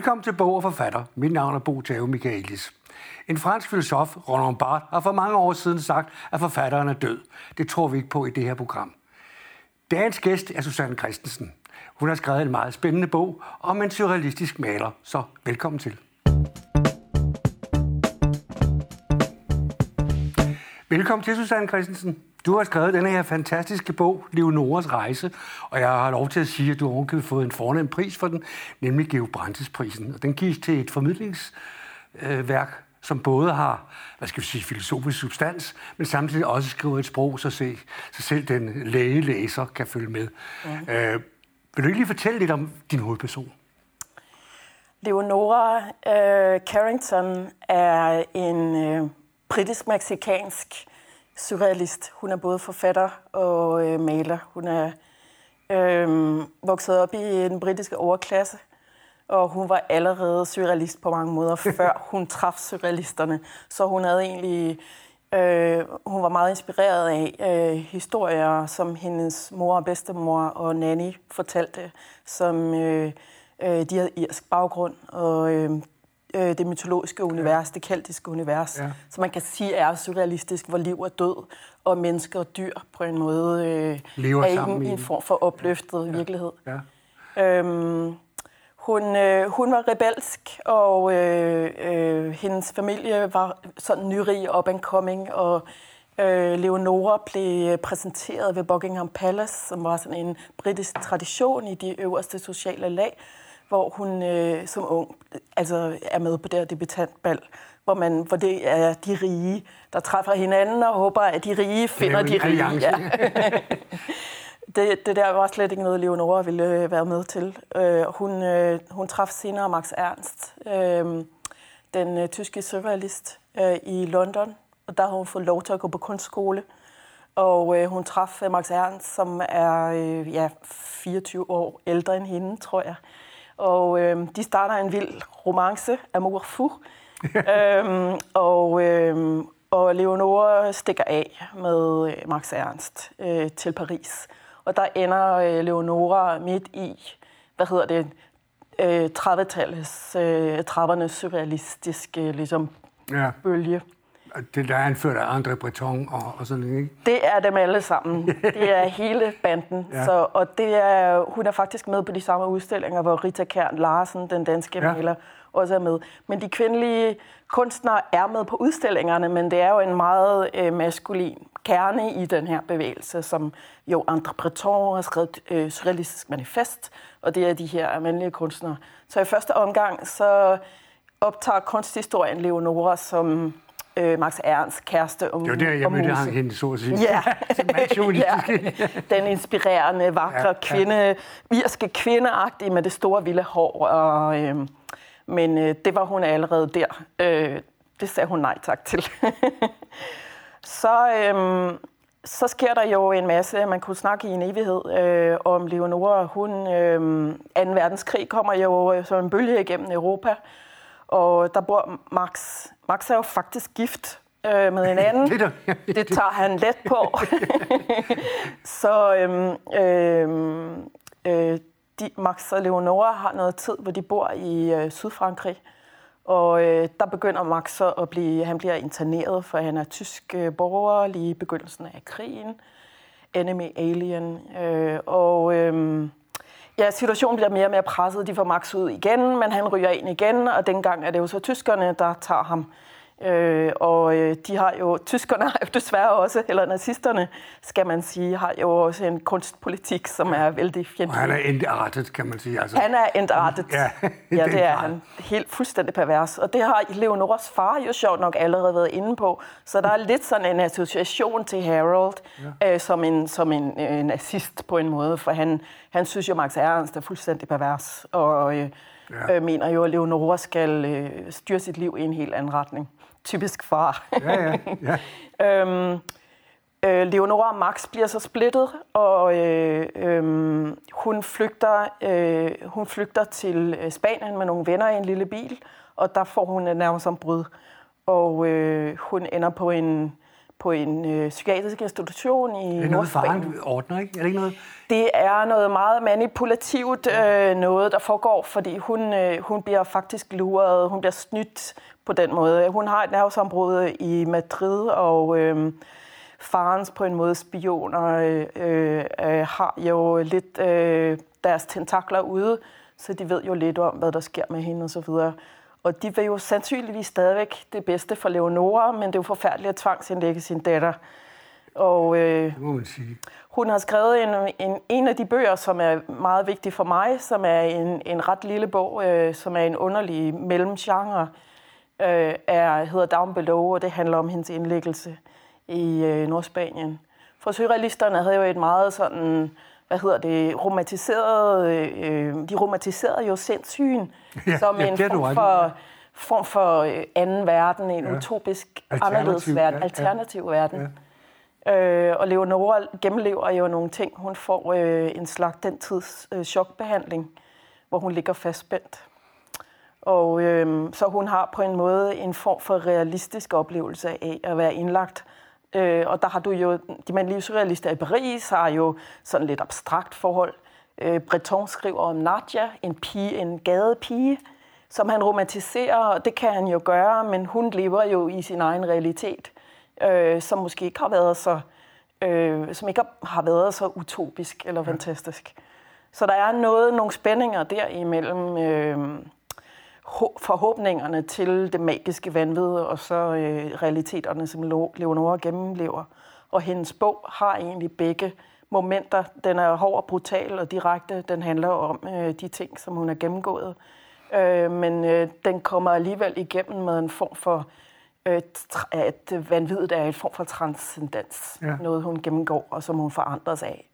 Velkommen til Bog og Forfatter. Mit navn er Bo Tave Michaelis. En fransk filosof, Roland Barthes, har for mange år siden sagt, at forfatteren er død. Det tror vi ikke på i det her program. Dagens gæst er Susanne Christensen. Hun har skrevet en meget spændende bog om en surrealistisk maler, så velkommen til. Velkommen til, Susanne Christensen. Du har skrevet den her fantastiske bog, Leonoras Rejse, og jeg har lov til at sige, at du har fået en fornem pris for den, nemlig Geo prisen Og den gives til et formidlingsværk, som både har, hvad skal vi sige, filosofisk substans, men samtidig også skriver et sprog, så, se, så selv den læge læser kan følge med. Ja. Øh, vil du ikke lige fortælle lidt om din hovedperson? Leonora øh, Carrington er en øh, britisk-meksikansk surrealist. Hun er både forfatter og øh, maler. Hun er øh, vokset op i den britiske overklasse, og hun var allerede surrealist på mange måder, før hun traf surrealisterne. Så hun havde egentlig Øh, hun var meget inspireret af øh, historier, som hendes mor og bedstemor og nanny fortalte, som øh, øh, de havde irsk baggrund, og øh, øh, det mytologiske univers, ja. det keltiske univers, ja. som man kan sige er surrealistisk, hvor liv og død og mennesker og dyr på en måde øh, Lever er i en, en form for opløftet ja. virkelighed. Ja. Øhm, hun, øh, hun var rebelsk, og øh, øh, hendes familie var sådan nyrig up and coming, og øh, Leonora blev præsenteret ved Buckingham Palace, som var sådan en britisk tradition i de øverste sociale lag, hvor hun øh, som ung altså er med på det her debutantbal, hvor, man, hvor det er de rige, der træffer hinanden og håber, at de rige finder de rige. Ja. det, det der var slet ikke noget, Leonora ville øh, være med til. Øh, hun, øh, hun traf senere Max Ernst, øh, den øh, tyske surrealist, øh, i London, og der har hun fået lov til at gå på kunstskole. Og øh, hun traf øh, Max Ernst, som er øh, ja, 24 år ældre end hende, tror jeg. Og øh, de starter en vild romance, Amour Fou. øhm, og, øh, og Leonora stikker af med øh, Max Ernst øh, til Paris. Og der ender øh, Leonora midt i, hvad hedder det, øh, 30-tallets, øh, 30'ernes surrealistiske ligesom, ja. bølge. Det der er anført af André Breton og, og sådan ikke? Det er dem alle sammen. Det er hele banden. ja. så, og det er, hun er faktisk med på de samme udstillinger, hvor Rita Kern Larsen, den danske ja. maler, også er med. Men de kvindelige kunstnere er med på udstillingerne, men det er jo en meget øh, maskulin kerne i den her bevægelse, som jo André Breton har skrevet øh, Surrealistisk Manifest, og det er de her almindelige kunstnere. Så i første omgang så optager kunsthistorien Leonora som øh, Max Ernst kæreste om Det var der, jeg mødte ham hende, så at sige. Ja. ja. Den inspirerende, vakre ja, kvinde, ja. irske kvindeagtige med det store, vilde hår. Og, øh, men øh, det var hun allerede der. Øh, det sagde hun nej tak til. så, øh, så sker der jo en masse, man kunne snakke i en evighed øh, om Leonora. Hun, øh, 2. verdenskrig kommer jo øh, som en bølge igennem Europa, og der bor Max. Max er jo faktisk gift øh, med en anden. det tager han let på. så øhm, øhm, øh, de, Max og Leonora har noget tid, hvor de bor i øh, Sydfrankrig. Og øh, der begynder Max så at blive, han bliver interneret, for han er tysk øh, borger lige i begyndelsen af krigen. Enemy Alien. Øh, og øh, ja, situationen bliver mere og mere presset. De får Max ud igen, men han ryger ind igen, og dengang er det jo så tyskerne, der tager ham Øh, og øh, de har jo, tyskerne har jo desværre også, eller nazisterne, skal man sige, har jo også en kunstpolitik, som er vældig fjendtlig. Og han er endartet, kan man sige. Altså. Han er endartet. Ja, ja det er han. Helt fuldstændig pervers. Og det har Leonoras far jo sjovt nok allerede været inde på. Så der er lidt sådan en association til Harold, ja. øh, som en, som en øh, nazist på en måde, for han, han synes jo, Max Ernst er fuldstændig pervers, og øh, ja. øh, mener jo, at Leonora skal øh, styre sit liv i en helt anden retning typisk far. Ja, ja, ja. øhm, øh, Leonora og Max bliver så splittet, og øh, øh, hun, flygter, øh, hun flygter til øh, Spanien med nogle venner i en lille bil, og der får hun nærmest som brud. Og øh, hun ender på en på en øh, psykiatrisk institution i Det er noget, faren ordner, ikke? Er det ikke noget? Det er noget meget manipulativt, øh, noget der foregår, fordi hun, øh, hun bliver faktisk luret, hun bliver snydt på den måde. Hun har et nervesambrud i Madrid, og øh, farens på en måde spioner øh, øh, har jo lidt øh, deres tentakler ude, så de ved jo lidt om, hvad der sker med hende osv. Og de vil jo sandsynligvis stadigvæk det bedste for Leonora, men det er jo forfærdeligt at tvangsindlægge sin datter. Og, øh, det må man sige. Hun har skrevet en, en, en af de bøger, som er meget vigtig for mig, som er en, en ret lille bog, øh, som er en underlig mellemgenre, øh, er, hedder Down Below, og det handler om hendes indlæggelse i øh, Nordspanien. For surrealisterne havde jo et meget sådan, hvad hedder det, romantiseret, øh, de romantiserede jo sindssygen ja, som ja, en form for, form for øh, anden verden, en ja. utopisk anderledes verden, ja, alternativ ja. verden. Ja. Øh, og Leonora gennemlever jo nogle ting. Hun får øh, en slags den tids øh, chokbehandling, hvor hun ligger fastspændt. Og øh, så hun har på en måde en form for realistisk oplevelse af at være indlagt. Øh, og der har du jo, de mandlige surrealister i Paris har jo sådan lidt abstrakt forhold. Øh, Breton skriver om Nadja, en pige, en gadepige, som han romantiserer, og det kan han jo gøre, men hun lever jo i sin egen realitet, øh, som måske ikke har været så, øh, som ikke har været så utopisk eller fantastisk. Så der er noget, nogle spændinger der imellem øh, forhåbningerne til det magiske vanvid, og så øh, realiteterne, som Leonora gennemlever. Og hendes bog har egentlig begge momenter. Den er hård og brutal og direkte. Den handler om øh, de ting, som hun har gennemgået. Øh, men øh, den kommer alligevel igennem med en form for øh, at vanvittigt er en form for transcendens. Ja. Noget, hun gennemgår, og som hun forandres af.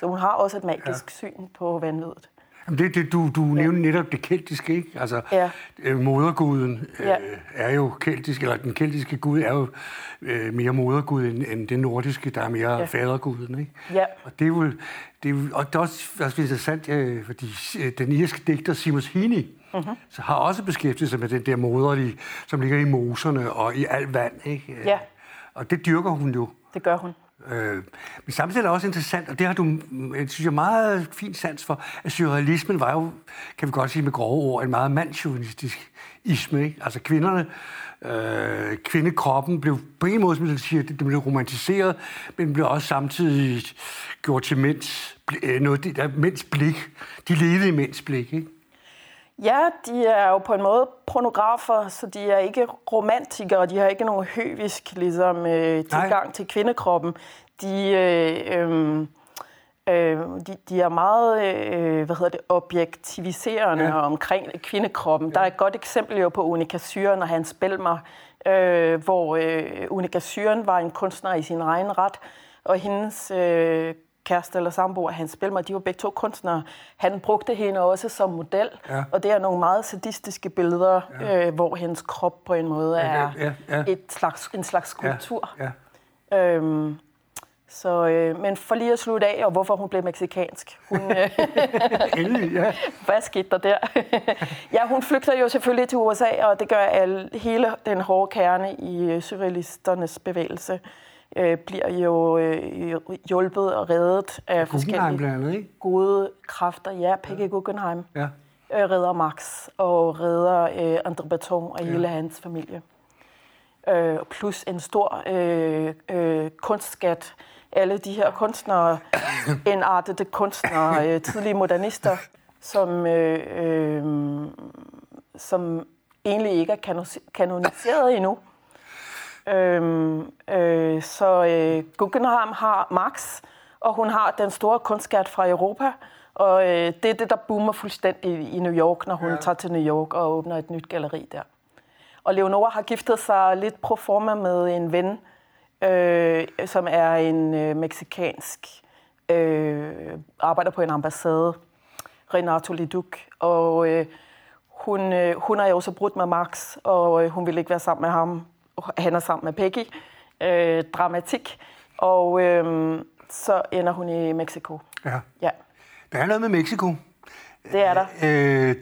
Så hun har også et magisk ja. syn på vanvittigt. Det, det, du, du ja. nævnte netop det keltiske, ikke? Altså, ja. øh, moderguden øh, ja. er jo keltisk, eller den keltiske gud er jo øh, mere modergud end, end den nordiske, der er mere ja. faderguden, ikke? Ja. Og det er jo, det er jo, og det er også, også interessant, øh, fordi øh, den irske digter Simus Hini, uh-huh. så har også beskæftiget sig med den der moderlige, som ligger i moserne og i alt vand, ikke? Ja. Og det dyrker hun jo. Det gør hun. Øh, men samtidig er det også interessant, og det har du, jeg synes jeg, meget fin sans for, at surrealismen var jo, kan vi godt sige med grove ord, en meget mandsjuvenistisk isme. Ikke? Altså kvinderne, øh, kvindekroppen blev på en måde, som jeg siger, det, det blev romantiseret, men blev også samtidig gjort til mænds, øh, noget, der, mænds blik. De levede i mænds blik, ikke? Ja, de er jo på en måde pornografer, så de er ikke romantikere, de har ikke nogen høvisk ligesom, øh, tilgang Nej. til kvindekroppen. De, øh, øhm, øh, de, de er meget øh, hvad hedder det, objektiviserende ja. omkring kvindekroppen. Ja. Der er et godt eksempel jo på Unika Syren og Hans Belmer, øh, hvor øh, Unika Syren var en kunstner i sin egen ret, og hendes øh, kæreste eller samboer, Hans Spilmer, de var begge to kunstnere. Han brugte hende også som model, ja. og det er nogle meget sadistiske billeder, ja. øh, hvor hendes krop på en måde er ja, ja, ja. Et slags, en slags skulptur. Ja, ja. Øhm, så, øh, men for lige at slutte af, og hvorfor hun blev meksikansk. Hun, øh, Endelig, ja. Hvad skete der der? ja, hun flygter jo selvfølgelig til USA, og det gør alle, hele den hårde kerne i øh, surrealisternes bevægelse øh, bliver jo øh, hjulpet og reddet af forskellige blandt andet, ikke? gode kræfter. Ja, Peggy ja. Guggenheim ja. øh, redder Max og redder øh, André Baton og ja. hele hans familie. Øh, plus en stor øh, øh, kunstskat. Alle de her kunstnere, enartede kunstnere, øh, tidlige modernister, som, øh, øh, som egentlig ikke er kanoniseret endnu. Øhm, øh, så øh, Guggenheim har Max, og hun har den store kunstskat fra Europa. Og øh, det er det, der boomer fuldstændig i New York, når hun ja. tager til New York og åbner et nyt galleri der. Og Leonora har giftet sig lidt pro forma med en ven, øh, som er en øh, meksikansk, øh, arbejder på en ambassade, Renato Leduc. Og øh, hun, øh, hun er jo så brudt med Max, og øh, hun vil ikke være sammen med ham han er sammen med Peggy. Øh, dramatik. Og øh, så ender hun i Mexico. Ja. ja. Der er noget med Mexico. Det er der. Øh,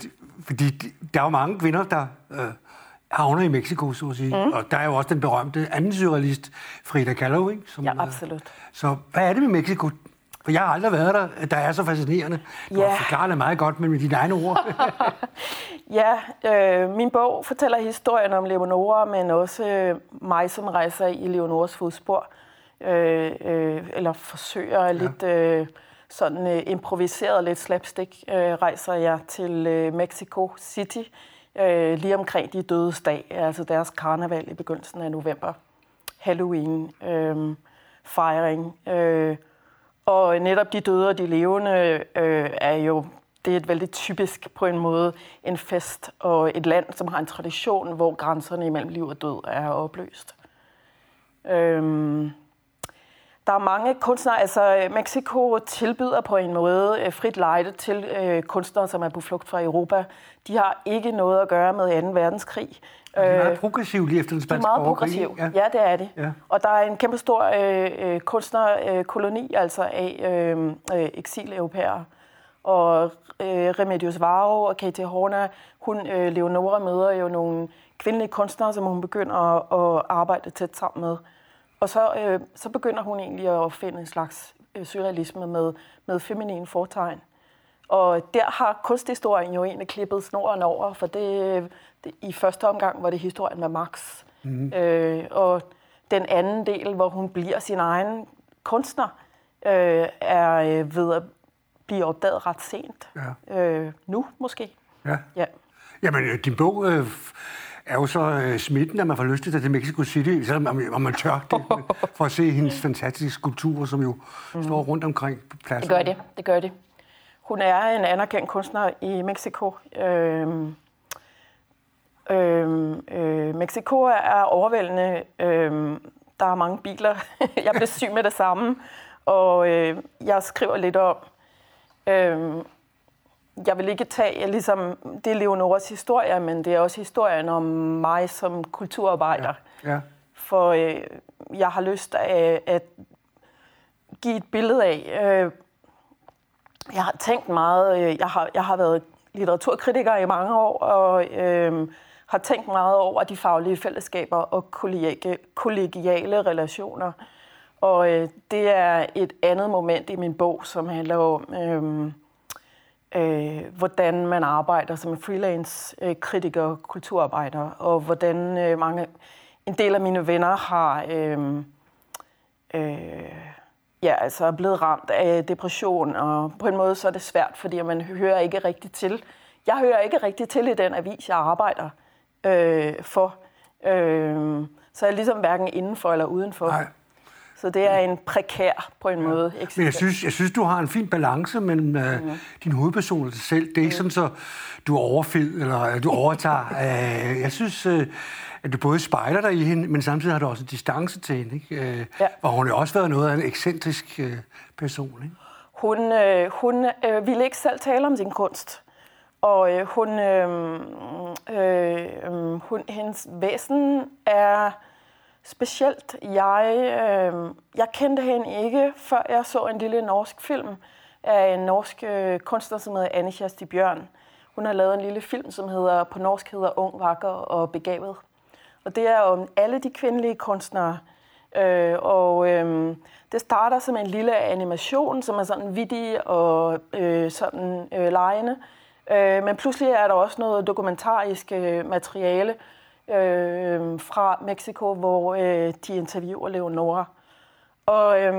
fordi der er jo mange kvinder, der øh, havner i Mexico, så at sige. Mm. Og der er jo også den berømte anden surrealist, Frida Kahlo, ikke? Som, ja, absolut. Så hvad er det med Mexico? For jeg har aldrig været der, der er så fascinerende. Du ja. forklarer det meget godt, men med dine egne ord. ja, øh, min bog fortæller historien om Leonora, men også øh, mig, som rejser i Leonoras fodspor. Øh, øh, eller forsøger ja. lidt øh, sådan øh, improviseret, lidt slapstick, øh, rejser jeg til øh, Mexico City, øh, lige omkring de dødes dag, altså deres karneval i begyndelsen af november. Halloween, øh, fejring, øh, og netop de døde og de levende øh, er jo det er et vældig typisk på en måde en fest og et land, som har en tradition, hvor grænserne imellem liv og død er opløst. Øhm, der er mange kunstnere, altså øh, Mexico tilbyder på en måde øh, frit lejde til øh, kunstnere, som er på flugt fra Europa. De har ikke noget at gøre med 2. verdenskrig. De er meget øh, progressive lige efter den spanske er meget progressive, ja. ja, det er det. Ja. Og der er en kæmpe stor øh, øh kunstnerkoloni, øh, altså af øh, øh, eksileuropæere. Og øh, Remedios Varo og Katie Horner, hun, øh, Leonora møder jo nogle kvindelige kunstnere, som hun begynder at, at arbejde tæt sammen med. Og så, øh, så begynder hun egentlig at finde en slags øh, surrealisme med, med feminin fortegn. Og der har kunsthistorien jo egentlig klippet snoren over, for det, det i første omgang var det historien med Max. Mm. Øh, og den anden del, hvor hun bliver sin egen kunstner, øh, er øh, ved at blive opdaget ret sent. Ja. Øh, nu måske. Ja. ja. Jamen, øh, din bog øh, er jo så øh, smitten, at man får lyst til til Mexico City, selvom om man tør det, for at se hendes fantastiske skulpturer, som jo mm. står rundt omkring pladsen. Det gør det, det gør det. Hun er en anerkendt kunstner i Mexico. Øhm, øhm, øh, Mexico er overvældende. Øhm, der er mange biler. jeg blev syg med det samme. Og øh, jeg skriver lidt om... Øh, jeg vil ikke tage ligesom, det er Leonoras historie, men det er også historien om mig som kulturarbejder. Ja. Ja. For øh, jeg har lyst af at give et billede af, øh, jeg har tænkt meget, øh, jeg har, jeg har været litteraturkritiker i mange år, og øh, har tænkt meget over de faglige fællesskaber og kollegiale relationer. Og øh, det er et andet moment i min bog, som handler om, øh, øh, hvordan man arbejder som en freelance-kritiker øh, og kulturarbejder, og hvordan øh, mange, en del af mine venner har... Øhm, øh, øh, ja, altså er blevet ramt af depression, og på en måde så er det svært, fordi man hører ikke rigtigt til. Jeg hører ikke rigtigt til i den avis, jeg arbejder øh, for. Øh, så jeg er ligesom hverken indenfor eller udenfor. Nej. Så det er en prekær på en ja. måde. Eksistens. Men jeg synes, jeg synes, du har en fin balance mellem uh, ja. din hovedperson og dig selv. Det er ikke sådan, så du er overfed, eller du overtager. uh, jeg synes, uh, at du både spejler dig i hende, men samtidig har du også en distance til hende. Ikke? Uh, ja. Og hun har også været noget af en ekscentrisk uh, person. Ikke? Hun, øh, hun øh, ville ikke selv tale om sin kunst. Og øh, hun, øh, øh, hun, hendes væsen er specielt. Jeg, øh, jeg kendte hende ikke, før jeg så en lille norsk film af en norsk øh, kunstner, som hedder Anne Kjersti Bjørn. Hun har lavet en lille film, som hedder på norsk hedder Ung, Vakker og Begavet. Og det er om alle de kvindelige kunstnere. Øh, og øh, det starter som en lille animation, som er sådan vidig og øh, sådan øh, lejende. Øh, men pludselig er der også noget dokumentarisk øh, materiale, øh, fra Mexico, hvor øh, de interviewer Leonora. Og øh,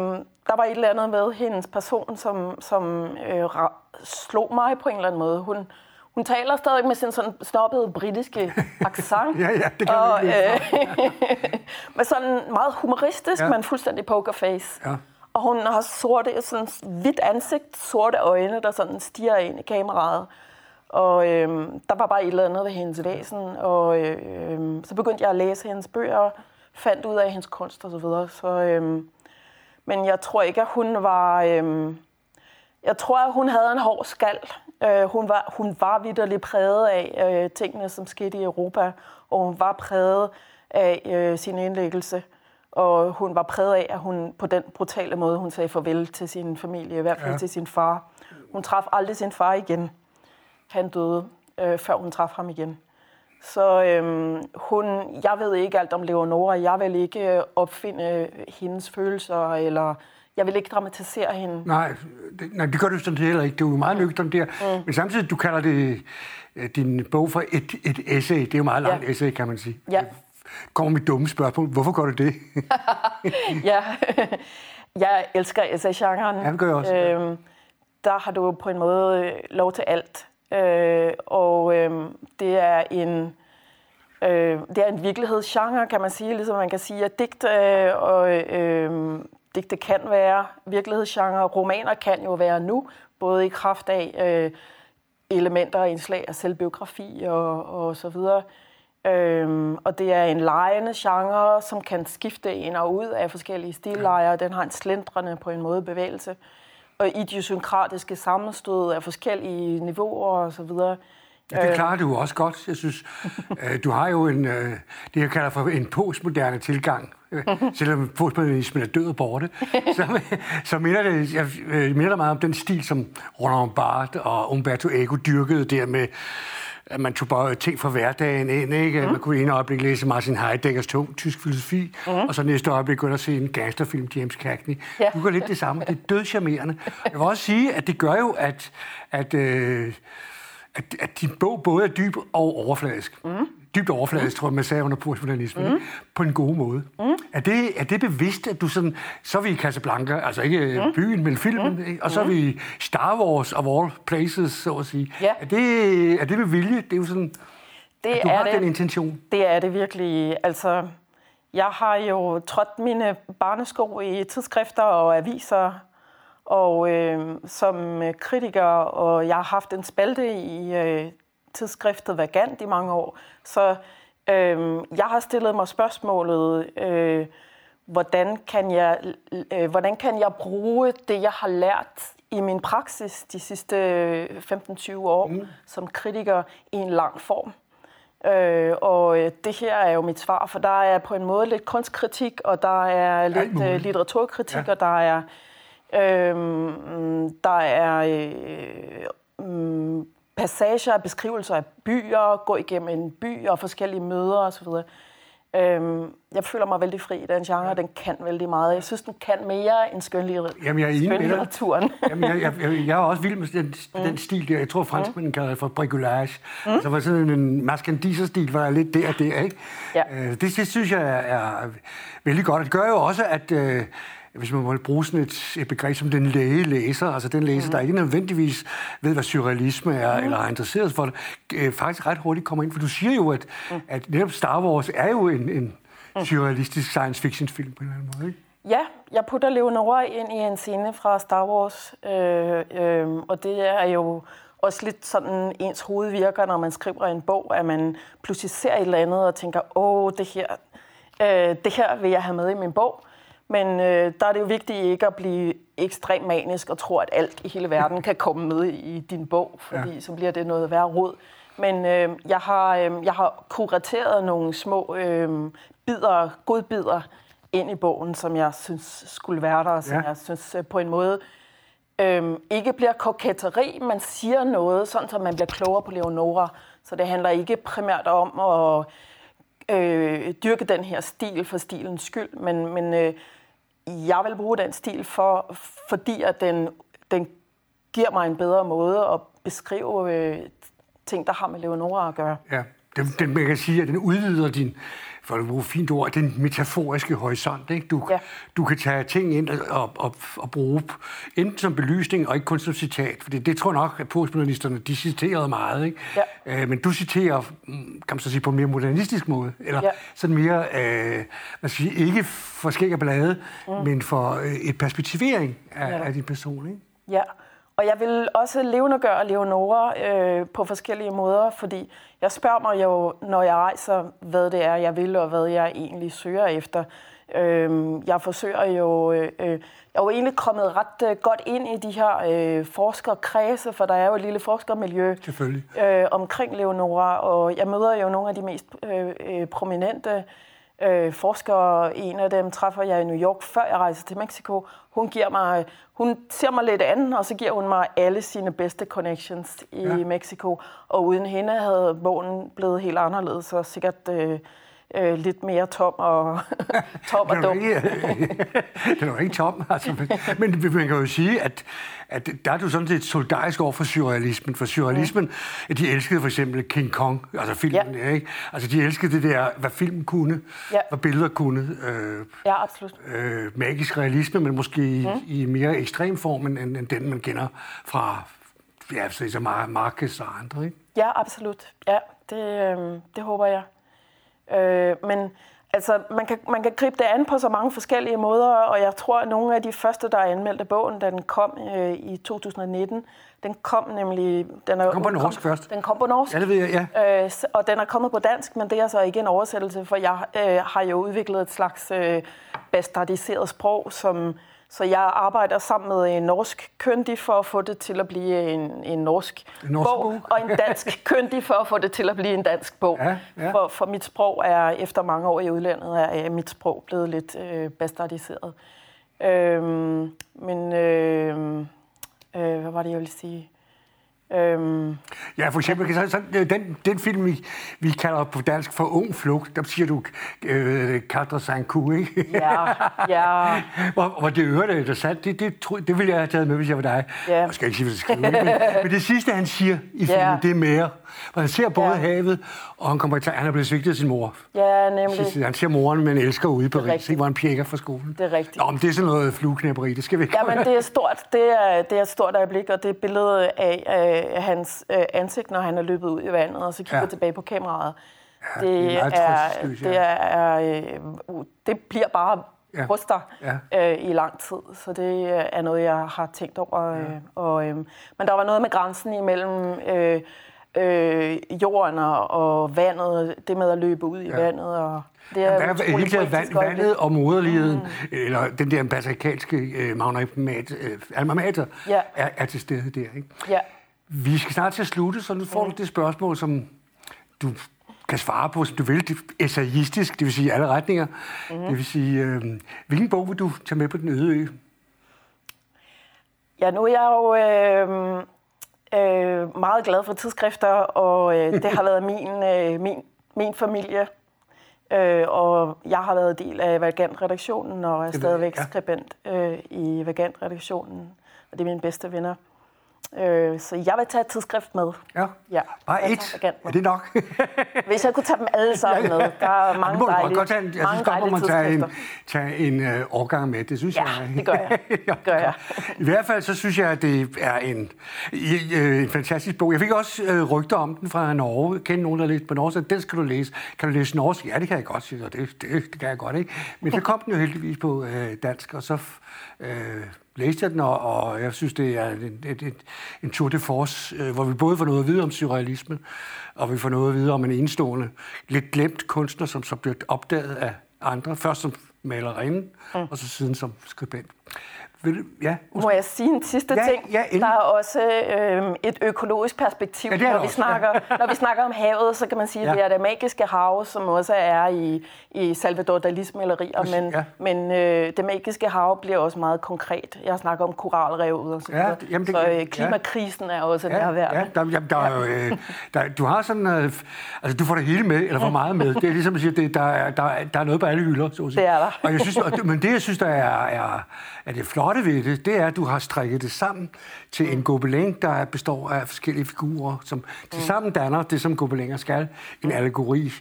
der var et eller andet med hendes person, som, som øh, slog mig på en eller anden måde. Hun, hun taler stadig med sin sådan snobbede britiske accent. ja, ja, det kan og, øh, Med sådan meget humoristisk, ja. men fuldstændig pokerface. Ja. Og hun har sorte, sådan hvidt ansigt, sorte øjne, der sådan stiger ind i kameraet. Og øh, der var bare et eller andet ved hendes væsen, og øh, så begyndte jeg at læse hendes bøger, fandt ud af hendes kunst og så videre. Så, øh, men jeg tror ikke, at hun var... Øh, jeg tror, at hun havde en hård skal. Øh, hun var, hun var vidderligt præget af øh, tingene, som skete i Europa, og hun var præget af øh, sin indlæggelse. Og hun var præget af, at hun på den brutale måde, hun sagde farvel til sin familie, i hvert fald ja. til sin far. Hun traf aldrig sin far igen han døde, øh, før hun traf ham igen. Så øhm, hun, jeg ved ikke alt om Leonora. Jeg vil ikke opfinde hendes følelser, eller jeg vil ikke dramatisere hende. Nej, det, nej, det gør du sådan heller ikke. Det er jo meget nøgtern der. Mm. Men samtidig, du kalder det øh, din bog for et, et essay. Det er jo meget langt ja. essay, kan man sige. Ja. Kommer mit dumme spørgsmål. Hvorfor gør du det? ja, jeg elsker essay-genren. Ja, det gør jeg også. Øhm, der har du på en måde lov til alt. Øh, og øh, det er en øh, det er en virkelighedsgenre, kan man sige, ligesom man kan sige, at digte øh, og øh, digte kan være virkelighedsgenre. Romaner kan jo være nu, både i kraft af øh, elementer og indslag af selvbiografi og, og så videre. Øhm, og det er en lejende genre, som kan skifte ind og ud af forskellige stillejer. Den har en slendrende på en måde bevægelse. Og idiosynkratiske sammenstød af forskellige niveauer og så videre. Ja, det klarer du også godt. Jeg synes, øh, du har jo en, øh, det jeg kalder for en postmoderne tilgang. Selvom postmodernismen er død og borte, så, så minder det, jeg øh, minder meget om den stil, som Roland Barthes og Umberto Eco dyrkede der med at man tog bare ting fra hverdagen ind, ikke? Mm. Man kunne i en øjeblik læse Martin Heideggers tung tysk filosofi, mm. og så næste øjeblik gå og se en gangsterfilm, James Cagney. Ja. Du gør lidt det samme. Det er dødcharmerende. Jeg vil også sige, at det gør jo, at, at, øh, at, at din bog både er dyb og overfladisk. Mm dybt overfladisk, mm. tror jeg, man sagde under postmodernismen, mm. på en god måde. Mm. Er, det, er det bevidst, at du sådan, så er vi i Casablanca, altså ikke mm. byen, men filmen, mm. og så er mm. vi Star Wars of all places, så at sige. Ja. Er, det, er det med vilje? Det er jo sådan, det at du er har det, den intention. Det er det virkelig. Altså, jeg har jo trådt mine barnesko i tidsskrifter og aviser, og øh, som kritiker, og jeg har haft en spalte i øh, tidsskriftet Vagant i mange år. Så øh, jeg har stillet mig spørgsmålet, øh, hvordan, kan jeg, øh, hvordan kan jeg bruge det, jeg har lært i min praksis de sidste 15-20 år mm. som kritiker i en lang form. Øh, og det her er jo mit svar, for der er på en måde lidt kunstkritik, og der er lidt øh, litteraturkritik, ja. og der er, øh, der er øh, passager af beskrivelser af byer, gå igennem en by og forskellige møder osv. Øhm, jeg føler mig vældig fri i den genre, ja. den kan vældig meget. Jeg synes, den kan mere end skønlitteraturen. Jamen, jeg jeg, jeg, jeg, er også vild med den, mm. den stil der. Jeg tror, franskmænden mm. kalder det for bricolage. Mm. Altså, var sådan en maskandiser-stil, var lidt der og der, ikke? Ja. Øh, det, det, synes jeg er, er vældig godt. Det gør jo også, at... Øh, hvis man må bruge sådan et, et begreb som den læge læser, altså den læser, mm. der ikke nødvendigvis ved, hvad surrealisme er, mm. eller har interesseret for det, øh, faktisk ret hurtigt kommer ind. For du siger jo, at, mm. at netop Star Wars er jo en, en mm. surrealistisk science fiction film på en eller anden måde, ikke? Ja, jeg putter Leonora ind i en scene fra Star Wars, øh, øh, og det er jo også lidt sådan, ens hoved virker, når man skriver en bog, at man pludselig ser et eller andet og tænker, åh, det her, øh, det her vil jeg have med i min bog. Men øh, der er det jo vigtigt ikke at blive ekstremt manisk og tro, at alt i hele verden kan komme med i din bog, fordi ja. så bliver det noget værre råd. Men øh, jeg, har, øh, jeg har kurateret nogle små øh, bidder, godbidder ind i bogen, som jeg synes skulle være der, og som ja. jeg synes øh, på en måde øh, ikke bliver koketteri, man siger noget, sådan så man bliver klogere på Leonora. Så det handler ikke primært om at øh, dyrke den her stil for stilens skyld, men, men øh, jeg vil bruge den stil, for, fordi at den, den giver mig en bedre måde at beskrive øh, ting, der har med Leonora at gøre. Ja, den, den, man kan sige, at den udvider din, for at bruge fint ord, den metaforiske horisont. Ikke? Du, ja. du kan tage ting ind og, og, og bruge enten som belysning og ikke kun som citat. For det, det tror jeg nok, at postmodernisterne de citerede meget. Ikke? Ja. Øh, men du citerer, kan man så sige, på en mere modernistisk måde. Eller ja. sådan mere, øh, hvad skal sige, ikke for skæg og blade, mm. men for øh, et perspektivering af, ja. af din person. Ikke? Ja, og jeg vil også levendegøre Leonora øh, på forskellige måder, fordi jeg spørger mig jo, når jeg rejser, hvad det er, jeg vil, og hvad jeg egentlig søger efter. Øh, jeg forsøger jo... Øh, øh, jeg er jo egentlig kommet ret øh, godt ind i de her øh, forskerkredse, for der er jo et lille forskermiljø øh, omkring Leonora, og jeg møder jo nogle af de mest øh, øh, prominente øh, forskere. En af dem træffer jeg i New York, før jeg rejser til Mexico. Hun, giver mig, hun ser mig lidt an, og så giver hun mig alle sine bedste connections i ja. Mexico. Og uden hende havde bogen blevet helt anderledes, og sikkert... Øh, øh, lidt mere tom og, tom og dum. det er jo ikke tom, altså. Men, men man kan jo sige, at, at der er du sådan set solidarisk over for surrealismen. For surrealismen, mm. de elskede for eksempel King Kong, altså filmen, ja. ikke? Altså de elskede det der, hvad film kunne, ja. hvad billeder kunne. Øh, ja, absolut. Øh, magisk realisme, men måske mm. i, i mere ekstrem form, end, end den, man kender fra ja, så Marcus og andre, ikke? Ja, absolut. Ja, det, øh, det håber jeg. Øh, men altså, man kan, man kan gribe det an på så mange forskellige måder, og jeg tror, at nogle af de første, der anmeldte bogen, da den kom øh, i 2019, den kom nemlig... Den er, kom på norsk kom, først. Den kom på norsk. Ja, det ved jeg, ja. Øh, og den er kommet på dansk, men det er så ikke en oversættelse, for jeg øh, har jo udviklet et slags øh, bastardiseret sprog, som så jeg arbejder sammen med en norsk køndig for at få det til at blive en, en norsk, en norsk bog, bog, og en dansk køndig for at få det til at blive en dansk bog. Ja, ja. For, for mit sprog er, efter mange år i udlandet, er mit sprog blevet lidt øh, bastardiseret. Øhm, men øh, øh, hvad var det, jeg ville sige? Øhm, ja, for eksempel, så, så, den, den film, vi, vi kalder på dansk for Ung Flugt, der siger du øh, Sanku, ikke? Ja, ja. hvor, hvor det øvrigt er interessant, det, det, det, det ville jeg have taget med, hvis jeg var dig. Ja. Jeg skal ikke sige, hvad det skriver, men, men det sidste, han siger i filmen, ja. det er mere. Hvor han ser både ja. havet, og han, kommer til, han er blevet svigtet af sin mor. Ja, nemlig. Sidste, han ser moren, men elsker ude i Paris, hvor han pjekker fra skolen. Det er rigtigt. Nå, men det er sådan noget flueknæpperi, det skal vi ikke. Ja, men det er stort. Det er, det er et stort øjeblik, og det er billedet af, af hans øh, ansigt, når han er løbet ud i vandet, og så kigger ja. tilbage på kameraet. Ja, det, det er, er, det, er øh, det bliver bare ja. hos dig ja. øh, i lang tid. Så det er noget, jeg har tænkt over. Ja. Øh, og, øh, men der var noget med grænsen imellem øh, øh, jorden og, og vandet, det med at løbe ud i ja. vandet. Og det er Jamen, der er taget vand, vandet og moderligheden, mm. eller den der patriarkalske øh, magnamat, øh, alma mater, ja. er, er til stede der. Ikke? Ja. Vi skal snart til at slutte, så nu får du det spørgsmål, som du kan svare på, som du vil, det essayistisk, det vil sige alle retninger. Mm. Det vil sige, øh, hvilken bog vil du tage med på den øde ø? Ja, nu er jeg jo øh, øh, meget glad for tidsskrifter, og øh, det har været min, øh, min, min familie. Øh, og jeg har været del af Vagant-redaktionen og er stadigvæk ja. skribent øh, i Vagant-redaktionen. Og det er mine bedste venner. Øh, så jeg vil tage et tidsskrift med. Ja, ja bare et. Er det nok? Hvis jeg kunne tage dem alle sammen med. Der er mange ja, dejlige godt tage en, Jeg synes godt, man tage en, tage en uh, årgang med. Det synes ja, jeg. det gør jeg. Det gør jeg. I hvert fald så synes jeg, at det er en, en fantastisk bog. Jeg fik også uh, rygter om den fra Norge. Kender nogen, der læst på norsk? Den skal du læse. Kan du læse norsk? Ja, det kan jeg godt sige. Det, det, det kan jeg godt, ikke? Men så kom den jo heldigvis på uh, dansk, og så... Uh, læste jeg den, og, og jeg synes, det er en, et, en tour de force, øh, hvor vi både får noget at vide om surrealisme, og vi får noget at vide om en enestående, lidt glemt kunstner, som så bliver opdaget af andre, først som malerinde, mm. og så siden som skribent. Vil, ja, Må jeg sige en sidste ja, ting? Ja, der er også øh, et økologisk perspektiv. Ja, når, vi også, snakker, ja. når vi snakker om havet, så kan man sige, at ja. det er det magiske hav, som også er i, i Salvador Dalis malerier. Men, ja. men øh, det magiske hav bliver også meget konkret. Jeg snakker om koralrevet og så videre. Ja, jamen det, så øh, klimakrisen ja. er også ja, nærværende. Ja, der, jamen, der er jo, øh, der, du har sådan... Øh, altså, du får det hele med, eller for meget med. Det er ligesom at sige, det, der, er, der, der er noget på alle hylder. Så at sige. Det er der. Og jeg synes, og, men det, jeg synes, der er, er, er det flotte ved det, det er, at du har strikket det sammen til en gobelin, der består af forskellige figurer, som til sammen danner det, som gobelinger skal, en allegori,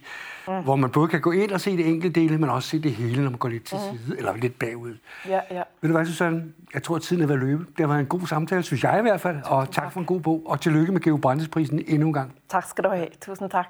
mm. hvor man både kan gå ind og se det enkelte dele, men også se det hele, når man går lidt til mm. side, eller lidt bagud. Ja, ja. Ved du hvad, Susanne? Jeg tror, at tiden er ved at løbe. Det har været en god samtale, synes jeg i hvert fald, og tak, tak for en god bog, og tillykke med Geo Brandes-prisen endnu en gang. Tak skal du have. Tusind tak.